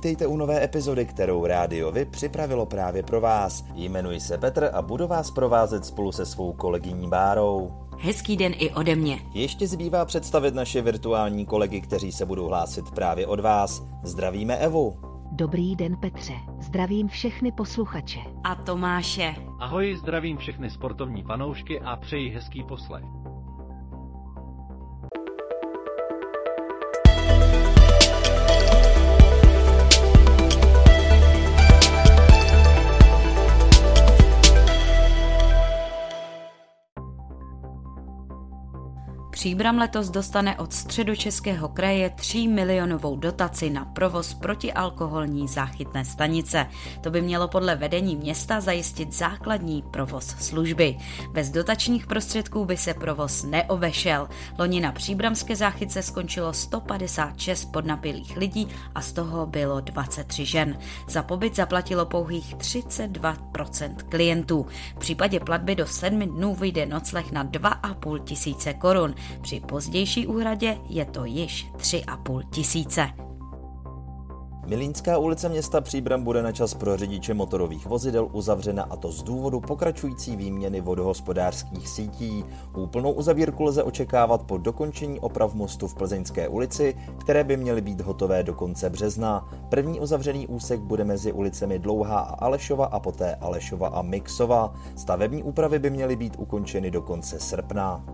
Vítejte u nové epizody, kterou Rádio Vy připravilo právě pro vás. Jmenuji se Petr a budu vás provázet spolu se svou kolegyní Bárou. Hezký den i ode mě. Ještě zbývá představit naše virtuální kolegy, kteří se budou hlásit právě od vás. Zdravíme Evu. Dobrý den Petře, zdravím všechny posluchače. A Tomáše. Ahoj, zdravím všechny sportovní fanoušky a přeji hezký poslech. Příbram letos dostane od středočeského kraje 3 milionovou dotaci na provoz protialkoholní záchytné stanice. To by mělo podle vedení města zajistit základní provoz služby. Bez dotačních prostředků by se provoz neobešel. Loni na příbramské záchytce skončilo 156 podnapilých lidí a z toho bylo 23 žen. Za pobyt zaplatilo pouhých 32% klientů. V případě platby do 7 dnů vyjde nocleh na 2,5 tisíce korun. Při pozdější úhradě je to již 3,5 tisíce. Milínská ulice města Příbram bude na čas pro řidiče motorových vozidel uzavřena a to z důvodu pokračující výměny vodohospodářských sítí. Úplnou uzavírku lze očekávat po dokončení oprav mostu v Plzeňské ulici, které by měly být hotové do konce března. První uzavřený úsek bude mezi ulicemi Dlouhá a Alešova a poté Alešova a Mixova. Stavební úpravy by měly být ukončeny do konce srpna.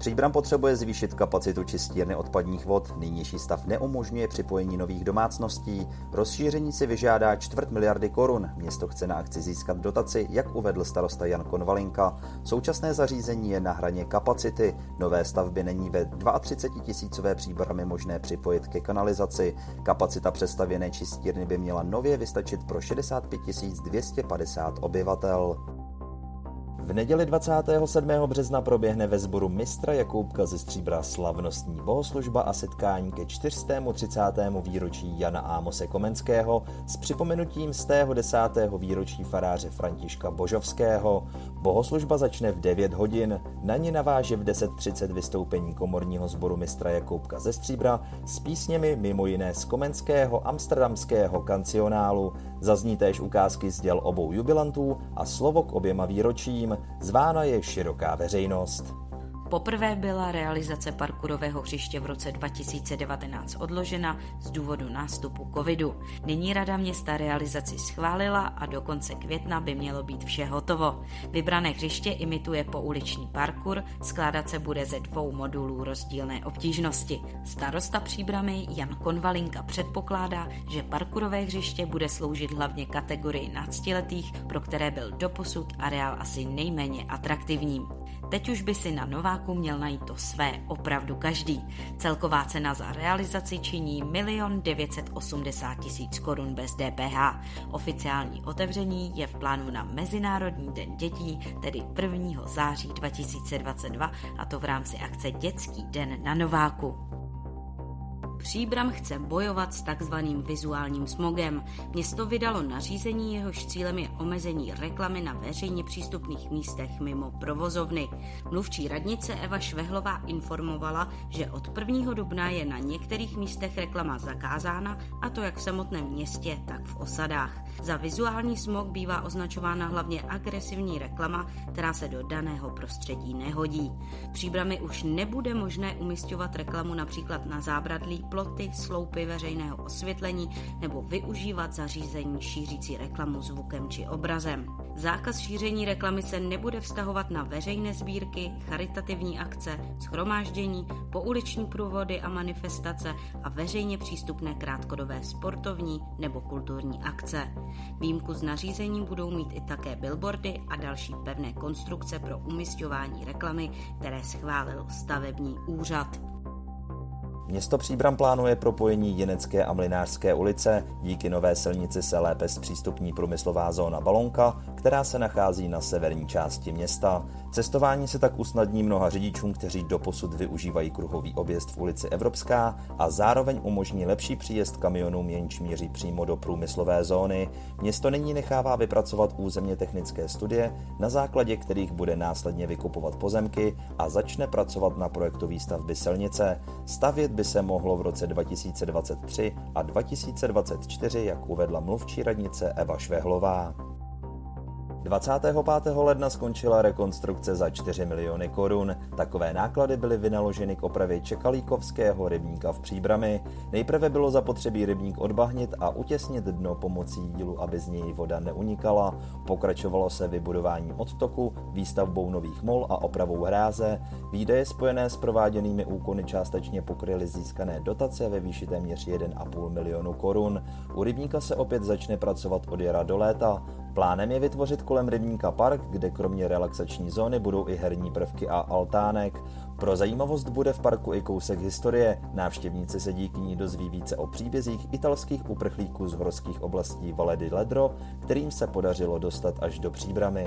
Příbram potřebuje zvýšit kapacitu čistírny odpadních vod, nynější stav neumožňuje připojení nových domácností, rozšíření si vyžádá čtvrt miliardy korun, město chce na akci získat dotaci, jak uvedl starosta Jan Konvalinka. Současné zařízení je na hraně kapacity, nové stavby není ve 32 tisícové příbramy možné připojit ke kanalizaci, kapacita přestavěné čistírny by měla nově vystačit pro 65 250 obyvatel. V neděli 27. března proběhne ve sboru mistra Jakoubka ze Stříbra slavnostní bohoslužba a setkání ke 430. výročí Jana Ámose Komenského s připomenutím z tého 10. výročí faráře Františka Božovského. Bohoslužba začne v 9 hodin, na ní naváže v 10.30 vystoupení komorního sboru mistra Jakoubka ze Stříbra s písněmi mimo jiné z Komenského amsterdamského kancionálu. Zazní též ukázky z děl obou jubilantů a slovo k oběma výročím. Zvána je široká veřejnost. Poprvé byla realizace parkurového hřiště v roce 2019 odložena z důvodu nástupu covidu. Nyní Rada města realizaci schválila a do konce května by mělo být vše hotovo. Vybrané hřiště imituje pouliční parkour, skládat se bude ze dvou modulů rozdílné obtížnosti. Starosta příbramy Jan Konvalinka předpokládá, že parkurové hřiště bude sloužit hlavně kategorii náctiletých, pro které byl doposud areál asi nejméně atraktivním. Teď už by si na Nováku měl najít to své opravdu každý. Celková cena za realizaci činí 1 980 tisíc korun bez DPH. Oficiální otevření je v plánu na Mezinárodní den dětí, tedy 1. září 2022, a to v rámci akce Dětský den na Nováku. Příbram chce bojovat s takzvaným vizuálním smogem. Město vydalo nařízení, jehož cílem je omezení reklamy na veřejně přístupných místech mimo provozovny. Mluvčí radnice Eva Švehlová informovala, že od 1. dubna je na některých místech reklama zakázána, a to jak v samotném městě, tak v osadách. Za vizuální smog bývá označována hlavně agresivní reklama, která se do daného prostředí nehodí. V příbrami už nebude možné umistovat reklamu například na zábradlí ploty, sloupy veřejného osvětlení nebo využívat zařízení šířící reklamu zvukem či obrazem. Zákaz šíření reklamy se nebude vztahovat na veřejné sbírky, charitativní akce, schromáždění, pouliční průvody a manifestace a veřejně přístupné krátkodové sportovní nebo kulturní akce. Výjimku z nařízení budou mít i také billboardy a další pevné konstrukce pro umistování reklamy, které schválil stavební úřad. Město Příbram plánuje propojení Jinecké a Mlinářské ulice. Díky nové silnici se lépe zpřístupní průmyslová zóna Balonka, která se nachází na severní části města. Cestování se tak usnadní mnoha řidičům, kteří doposud využívají kruhový objezd v ulici Evropská a zároveň umožní lepší příjezd kamionům, jenž míří přímo do průmyslové zóny. Město nyní nechává vypracovat územně technické studie, na základě kterých bude následně vykupovat pozemky a začne pracovat na projektu výstavby silnice. Stavět by se mohlo v roce 2023 a 2024, jak uvedla mluvčí radnice Eva Švehlová. 25. ledna skončila rekonstrukce za 4 miliony korun. Takové náklady byly vynaloženy k opravě Čekalíkovského rybníka v Příbrami. Nejprve bylo zapotřebí rybník odbahnit a utěsnit dno pomocí dílu, aby z něj voda neunikala. Pokračovalo se vybudováním odtoku, výstavbou nových mol a opravou hráze. Výdaje spojené s prováděnými úkony částečně pokryly získané dotace ve výši téměř 1,5 milionu korun. U rybníka se opět začne pracovat od jara do léta. Plánem je vytvořit kolem rybníka park, kde kromě relaxační zóny budou i herní prvky a altánek. Pro zajímavost bude v parku i kousek historie. Návštěvníci se díky ní dozví více o příbězích italských uprchlíků z horských oblastí Valle di Ledro, kterým se podařilo dostat až do Příbramy.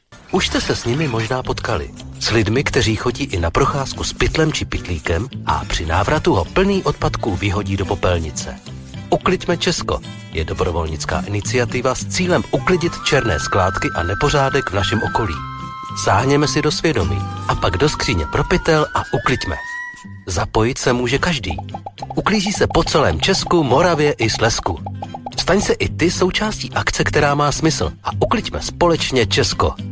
Už jste se s nimi možná potkali. S lidmi, kteří chodí i na procházku s pytlem či pytlíkem a při návratu ho plný odpadků vyhodí do popelnice. Ukliďme Česko je dobrovolnická iniciativa s cílem uklidit černé skládky a nepořádek v našem okolí. Sáhněme si do svědomí a pak do skříně pro pytel a ukliďme. Zapojit se může každý. Uklízí se po celém Česku, Moravě i Slesku. Staň se i ty součástí akce, která má smysl a ukliďme společně Česko.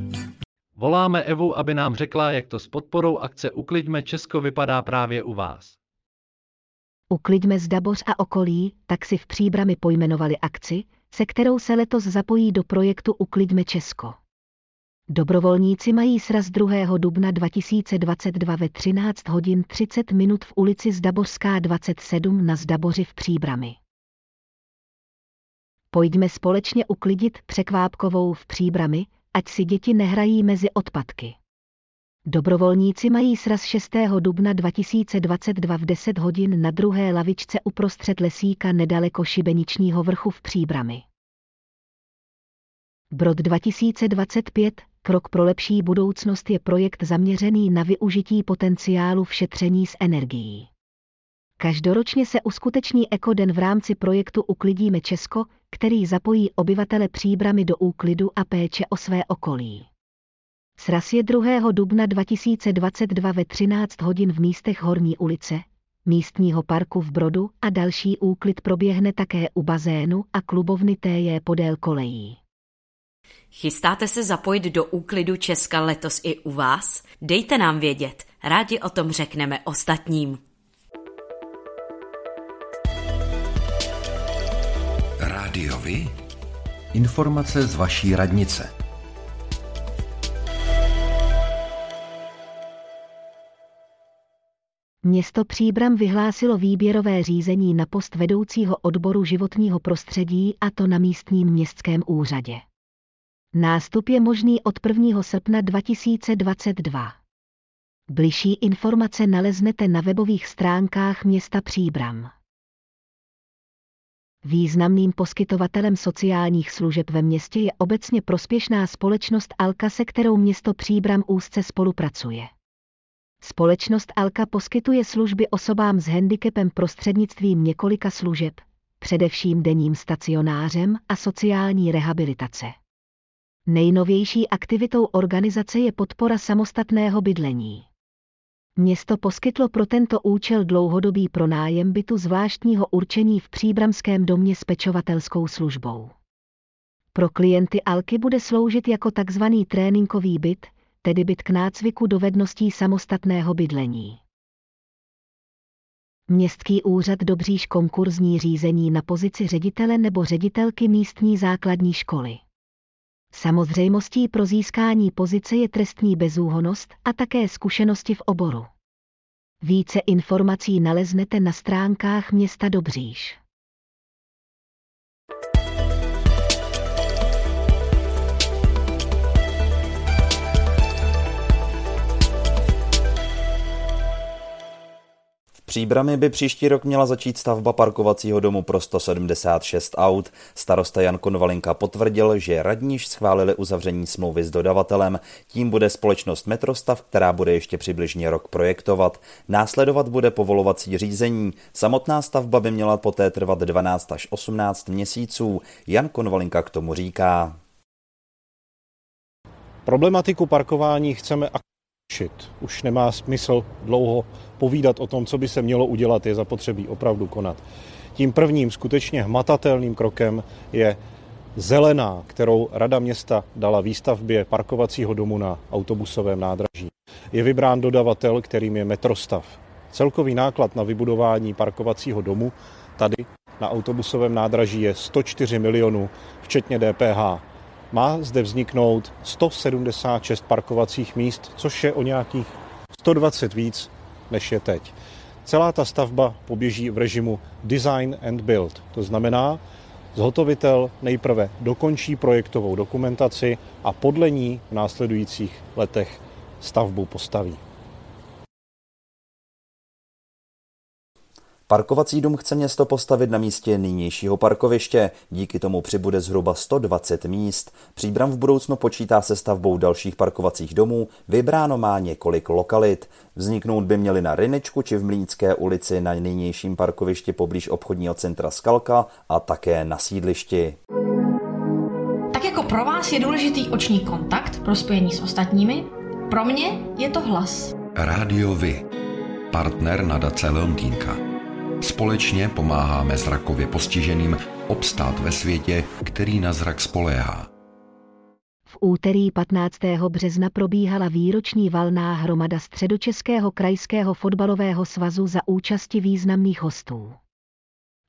Voláme Evu, aby nám řekla, jak to s podporou akce Ukliďme Česko vypadá právě u vás. Ukliďme Zdaboř a okolí, tak si v příbrami pojmenovali akci, se kterou se letos zapojí do projektu Ukliďme Česko. Dobrovolníci mají sraz 2. dubna 2022 ve 13 hodin 30 minut v ulici Zdabořská 27 na Zdaboři v Příbrami. Pojďme společně uklidit překvápkovou v Příbrami, ať si děti nehrají mezi odpadky. Dobrovolníci mají sraz 6. dubna 2022 v 10 hodin na druhé lavičce uprostřed lesíka nedaleko Šibeničního vrchu v Příbrami. Brod 2025, krok pro lepší budoucnost je projekt zaměřený na využití potenciálu v šetření s energií. Každoročně se uskuteční ekoden v rámci projektu Uklidíme Česko, který zapojí obyvatele příbramy do úklidu a péče o své okolí. Sraz je 2. dubna 2022 ve 13 hodin v místech Horní ulice, místního parku v Brodu a další úklid proběhne také u bazénu a klubovny TJ podél kolejí. Chystáte se zapojit do úklidu Česka letos i u vás? Dejte nám vědět, rádi o tom řekneme ostatním. Rádiovi? Informace z vaší radnice. Město Příbram vyhlásilo výběrové řízení na post vedoucího odboru životního prostředí a to na místním městském úřadě. Nástup je možný od 1. srpna 2022. Bližší informace naleznete na webových stránkách města Příbram. Významným poskytovatelem sociálních služeb ve městě je obecně prospěšná společnost Alka, se kterou město Příbram úzce spolupracuje. Společnost Alka poskytuje služby osobám s handicapem prostřednictvím několika služeb, především denním stacionářem a sociální rehabilitace. Nejnovější aktivitou organizace je podpora samostatného bydlení. Město poskytlo pro tento účel dlouhodobý pronájem bytu zvláštního určení v příbramském domě s pečovatelskou službou. Pro klienty Alky bude sloužit jako takzvaný tréninkový byt, tedy byt k nácviku dovedností samostatného bydlení. Městský úřad Dobříž konkurzní řízení na pozici ředitele nebo ředitelky místní základní školy. Samozřejmostí pro získání pozice je trestní bezúhonost a také zkušenosti v oboru. Více informací naleznete na stránkách města Dobříž. Příbrami by příští rok měla začít stavba parkovacího domu pro 176 aut. Starosta Jan Konvalinka potvrdil, že radníž schválili uzavření smlouvy s dodavatelem. Tím bude společnost Metrostav, která bude ještě přibližně rok projektovat. Následovat bude povolovací řízení. Samotná stavba by měla poté trvat 12 až 18 měsíců. Jan Konvalinka k tomu říká. Problematiku parkování chceme řešit. Už nemá smysl dlouho povídat o tom, co by se mělo udělat, je zapotřebí opravdu konat. Tím prvním skutečně hmatatelným krokem je zelená, kterou Rada města dala výstavbě parkovacího domu na autobusovém nádraží. Je vybrán dodavatel, kterým je Metrostav. Celkový náklad na vybudování parkovacího domu tady na autobusovém nádraží je 104 milionů, včetně DPH má zde vzniknout 176 parkovacích míst, což je o nějakých 120 víc, než je teď. Celá ta stavba poběží v režimu design and build. To znamená, zhotovitel nejprve dokončí projektovou dokumentaci a podle ní v následujících letech stavbu postaví. Parkovací dům chce město postavit na místě nynějšího parkoviště, díky tomu přibude zhruba 120 míst. Příbram v budoucnu počítá se stavbou dalších parkovacích domů, vybráno má několik lokalit. Vzniknout by měly na Rynečku či v Mlínské ulici na nynějším parkovišti poblíž obchodního centra Skalka a také na sídlišti. Tak jako pro vás je důležitý oční kontakt pro spojení s ostatními, pro mě je to hlas. Rádio Vy, partner nadace Leontýnka. Společně pomáháme zrakově postiženým obstát ve světě, který na zrak spoléhá. V úterý 15. března probíhala výroční valná hromada Středočeského krajského fotbalového svazu za účasti významných hostů.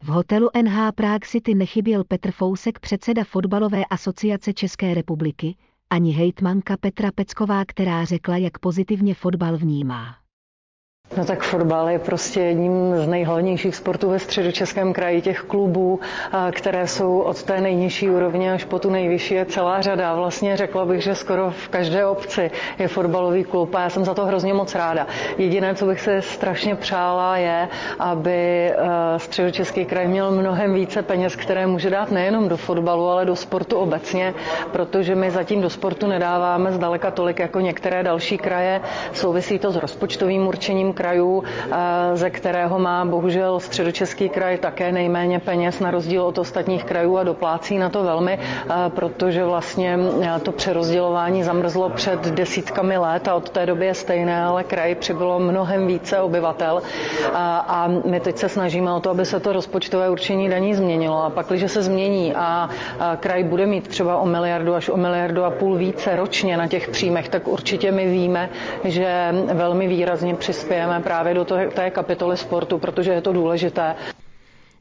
V hotelu NH Prague City nechyběl Petr Fousek, předseda fotbalové asociace České republiky, ani hejtmanka Petra Pecková, která řekla, jak pozitivně fotbal vnímá. No tak fotbal je prostě jedním z nejhlavnějších sportů ve středočeském kraji těch klubů, které jsou od té nejnižší úrovně až po tu nejvyšší je celá řada. Vlastně řekla bych, že skoro v každé obci je fotbalový klub a já jsem za to hrozně moc ráda. Jediné, co bych se strašně přála, je, aby středočeský kraj měl mnohem více peněz, které může dát nejenom do fotbalu, ale do sportu obecně, protože my zatím do sportu nedáváme zdaleka tolik jako některé další kraje. Souvisí to s rozpočtovým určením krajů, eh, ze kterého má bohužel středočeský kraj také nejméně peněz na rozdíl od ostatních krajů a doplácí na to velmi, eh, protože vlastně eh, to přerozdělování zamrzlo před desítkami let a od té doby je stejné, ale kraj přibylo mnohem více obyvatel. A my teď se snažíme o to, aby se to rozpočtové určení daní změnilo. A pak, když se změní a kraj bude mít třeba o miliardu až o miliardu a půl více ročně na těch příjmech, tak určitě my víme, že velmi výrazně přispějeme zahrneme právě do té kapitoly sportu, protože je to důležité.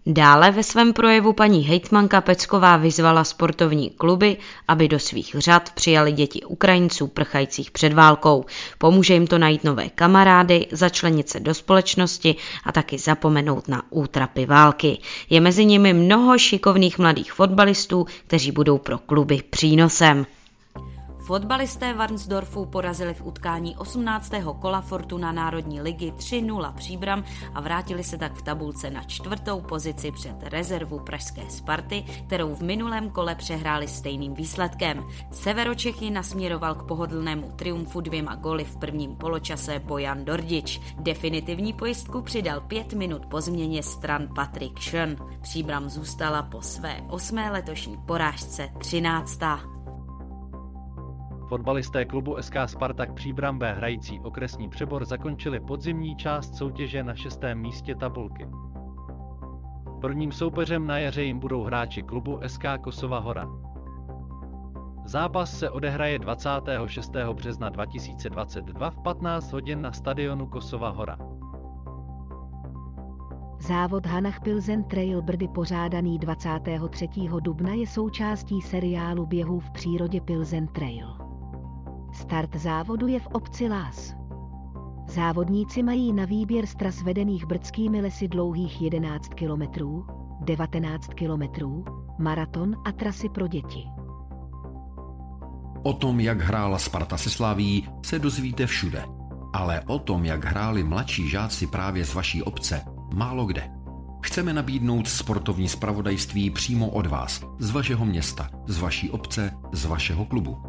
Dále ve svém projevu paní hejtmanka Pecková vyzvala sportovní kluby, aby do svých řad přijali děti Ukrajinců prchajících před válkou. Pomůže jim to najít nové kamarády, začlenit se do společnosti a taky zapomenout na útrapy války. Je mezi nimi mnoho šikovných mladých fotbalistů, kteří budou pro kluby přínosem. Fotbalisté Varnsdorfu porazili v utkání 18. kola Fortuna Národní ligy 3-0 příbram a vrátili se tak v tabulce na čtvrtou pozici před rezervu pražské Sparty, kterou v minulém kole přehráli stejným výsledkem. Severočechy nasměroval k pohodlnému triumfu dvěma goly v prvním poločase Bojan Dordič. Definitivní pojistku přidal pět minut po změně stran Patrik Schön. Příbram zůstala po své osmé letošní porážce 13. Fotbalisté klubu SK Spartak Příbram B hrající okresní přebor zakončili podzimní část soutěže na šestém místě tabulky. Prvním soupeřem na jaře jim budou hráči klubu SK Kosova Hora. Zápas se odehraje 26. března 2022 v 15 hodin na stadionu Kosova Hora. Závod Hanach Pilzen Trail Brdy pořádaný 23. dubna je součástí seriálu běhů v přírodě Pilzen Trail. Start závodu je v obci Lás. Závodníci mají na výběr z tras vedených brdskými lesy dlouhých 11 km, 19 km, maraton a trasy pro děti. O tom, jak hrála Sparta se Slaví, se dozvíte všude. Ale o tom, jak hráli mladší žáci právě z vaší obce, málo kde. Chceme nabídnout sportovní spravodajství přímo od vás, z vašeho města, z vaší obce, z vašeho klubu.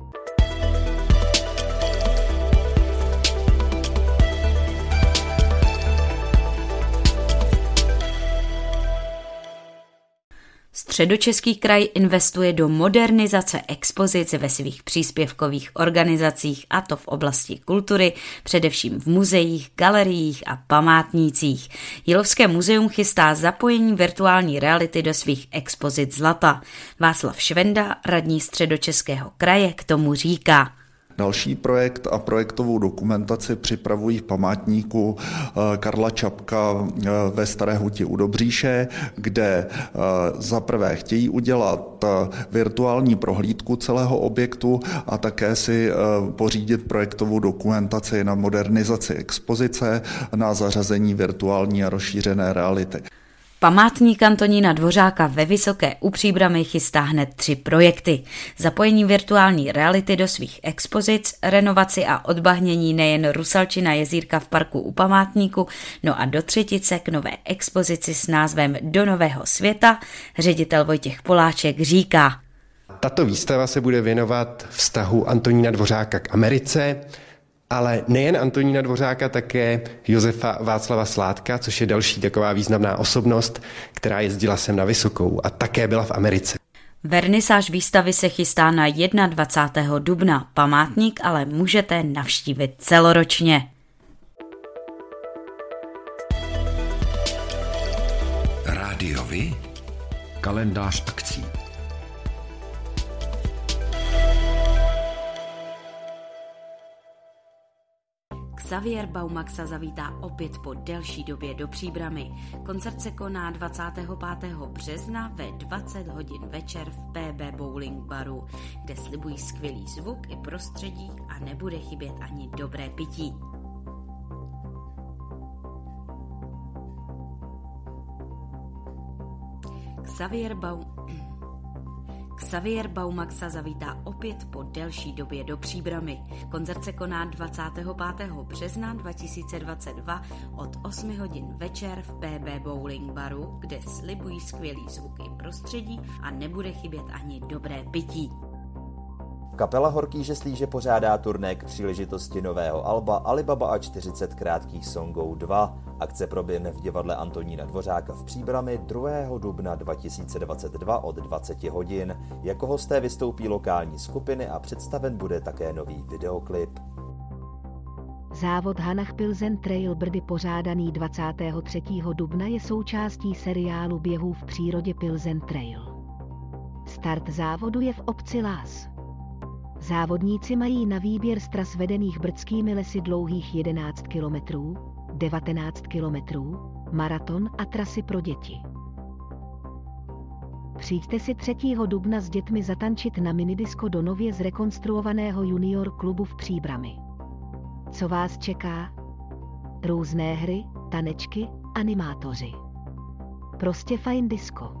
Středočeský kraj investuje do modernizace expozic ve svých příspěvkových organizacích, a to v oblasti kultury, především v muzeích, galeriích a památnících. Jilovské muzeum chystá zapojení virtuální reality do svých expozic zlata. Václav Švenda, radní Středočeského kraje, k tomu říká. Další projekt a projektovou dokumentaci připravují v památníku eh, Karla Čapka eh, ve Staré huti u Dobříše, kde eh, za prvé chtějí udělat virtuální prohlídku celého objektu a také si pořídit projektovou dokumentaci na modernizaci expozice, na zařazení virtuální a rozšířené reality. Památník Antonína Dvořáka ve Vysoké u Příbramy chystá hned tři projekty. Zapojení virtuální reality do svých expozic, renovaci a odbahnění nejen Rusalčina jezírka v parku u památníku, no a do třetice k nové expozici s názvem Do nového světa ředitel Vojtěch Poláček říká. Tato výstava se bude věnovat vztahu Antonína Dvořáka k Americe, ale nejen Antonína Dvořáka, také Josefa Václava Sládka, což je další taková významná osobnost, která jezdila sem na Vysokou a také byla v Americe. Vernisáž výstavy se chystá na 21. dubna. Památník ale můžete navštívit celoročně. Rádiovi? Kalendář akcí. Xavier Baumaxa zavítá opět po delší době do příbramy. Koncert se koná 25. března ve 20 hodin večer v PB Bowling Baru, kde slibují skvělý zvuk i prostředí a nebude chybět ani dobré pití. Xavier Baum... Xavier Baumaxa zavítá opět po delší době do příbramy. Koncert se koná 25. března 2022 od 8 hodin večer v PB Bowling Baru, kde slibují skvělý zvuky prostředí a nebude chybět ani dobré pití. Kapela Horký žeslíže pořádá turné k příležitosti nového alba Alibaba a 40 krátkých songů 2. Akce proběhne v divadle Antonína Dvořáka v Příbrami 2. dubna 2022 od 20 hodin. Jako hosté vystoupí lokální skupiny a představen bude také nový videoklip. Závod Hanach Pilzen Trail Brdy pořádaný 23. dubna je součástí seriálu běhů v přírodě Pilzen Trail. Start závodu je v obci Lás. Závodníci mají na výběr z tras vedených brdskými lesy dlouhých 11 km, 19 km, maraton a trasy pro děti. Přijďte si 3. dubna s dětmi zatančit na minidisko do nově zrekonstruovaného junior klubu v Příbrami. Co vás čeká? Různé hry, tanečky, animátoři. Prostě fajn disko.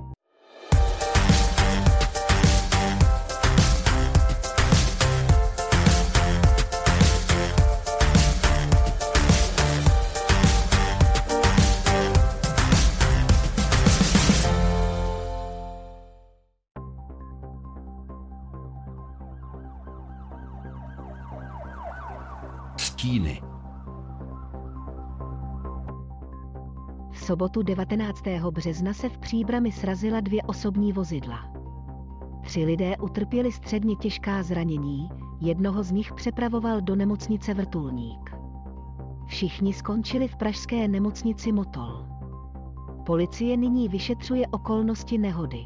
Stíny. V sobotu 19. března se v Příbrami srazila dvě osobní vozidla. Tři lidé utrpěli středně těžká zranění, jednoho z nich přepravoval do nemocnice Vrtulník. Všichni skončili v pražské nemocnici Motol. Policie nyní vyšetřuje okolnosti nehody.